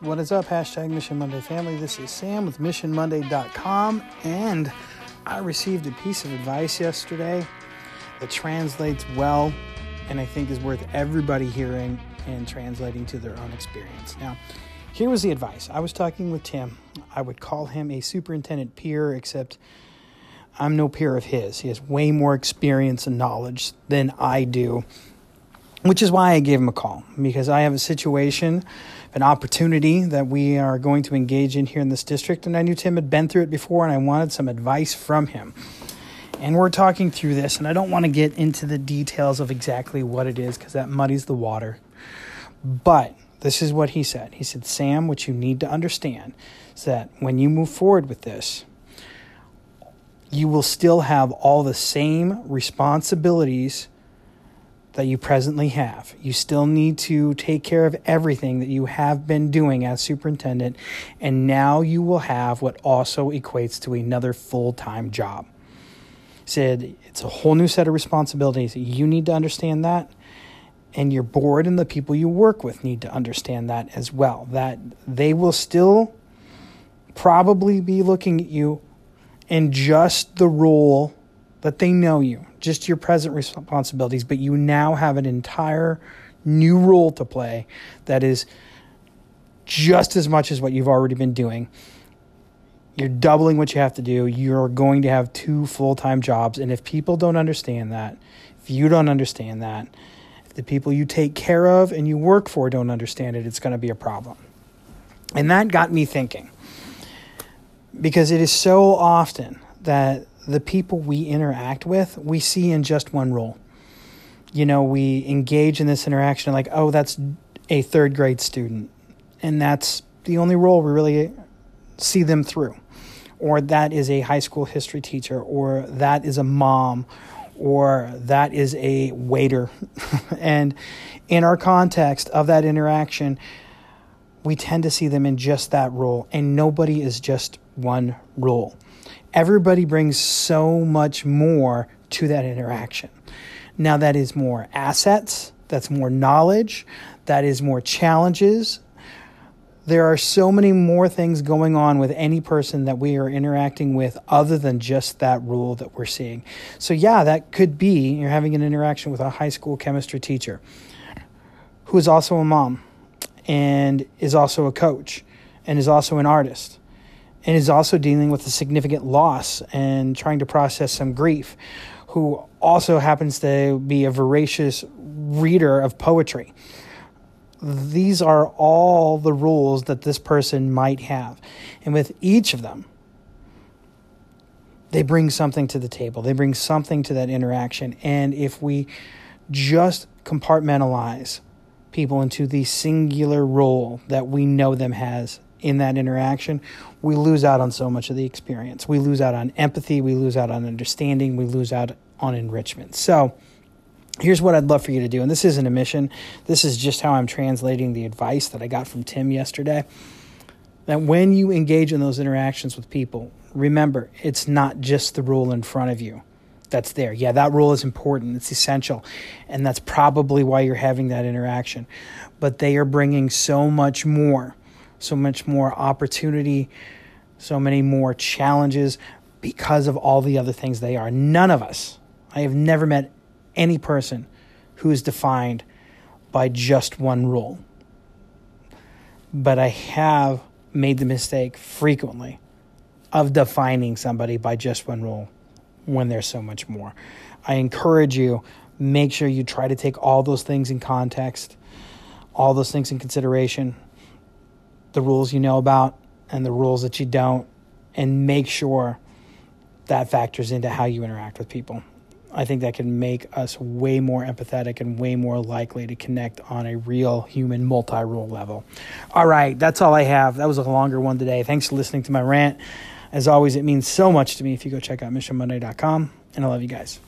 What is up? Hashtag Mission Monday family. This is Sam with MissionMonday.com, and I received a piece of advice yesterday that translates well and I think is worth everybody hearing and translating to their own experience. Now, here was the advice. I was talking with Tim. I would call him a superintendent peer, except I'm no peer of his. He has way more experience and knowledge than I do, which is why I gave him a call because I have a situation, an opportunity that we are going to engage in here in this district. And I knew Tim had been through it before and I wanted some advice from him. And we're talking through this, and I don't want to get into the details of exactly what it is because that muddies the water. But this is what he said. He said, Sam, what you need to understand is that when you move forward with this, you will still have all the same responsibilities that you presently have. You still need to take care of everything that you have been doing as superintendent, and now you will have what also equates to another full time job said it's a whole new set of responsibilities. You need to understand that. And your board and the people you work with need to understand that as well. That they will still probably be looking at you in just the role that they know you, just your present responsibilities, but you now have an entire new role to play that is just as much as what you've already been doing you're doubling what you have to do. You're going to have two full time jobs. And if people don't understand that, if you don't understand that, if the people you take care of and you work for don't understand it, it's going to be a problem. And that got me thinking because it is so often that the people we interact with, we see in just one role. You know, we engage in this interaction like, oh, that's a third grade student. And that's the only role we really see them through. Or that is a high school history teacher, or that is a mom, or that is a waiter. and in our context of that interaction, we tend to see them in just that role, and nobody is just one role. Everybody brings so much more to that interaction. Now, that is more assets, that's more knowledge, that is more challenges, there are so many more things going on with any person that we are interacting with other than just that rule that we're seeing. So, yeah, that could be you're having an interaction with a high school chemistry teacher who is also a mom and is also a coach and is also an artist and is also dealing with a significant loss and trying to process some grief, who also happens to be a voracious reader of poetry these are all the rules that this person might have. And with each of them, they bring something to the table. They bring something to that interaction. And if we just compartmentalize people into the singular role that we know them has in that interaction, we lose out on so much of the experience. We lose out on empathy, we lose out on understanding, we lose out on enrichment. So, here's what I'd love for you to do. And this isn't a mission, this is just how I'm translating the advice that I got from Tim yesterday. That when you engage in those interactions with people, remember it's not just the rule in front of you that's there. Yeah, that rule is important, it's essential, and that's probably why you're having that interaction. But they are bringing so much more, so much more opportunity, so many more challenges because of all the other things they are. None of us, I have never met any person who is defined by just one rule. But I have made the mistake frequently of defining somebody by just one rule when there's so much more. I encourage you, make sure you try to take all those things in context, all those things in consideration, the rules you know about and the rules that you don't, and make sure that factors into how you interact with people. I think that can make us way more empathetic and way more likely to connect on a real human multi rule level. All right, that's all I have. That was a longer one today. Thanks for listening to my rant. As always, it means so much to me if you go check out missionmonday.com, and I love you guys.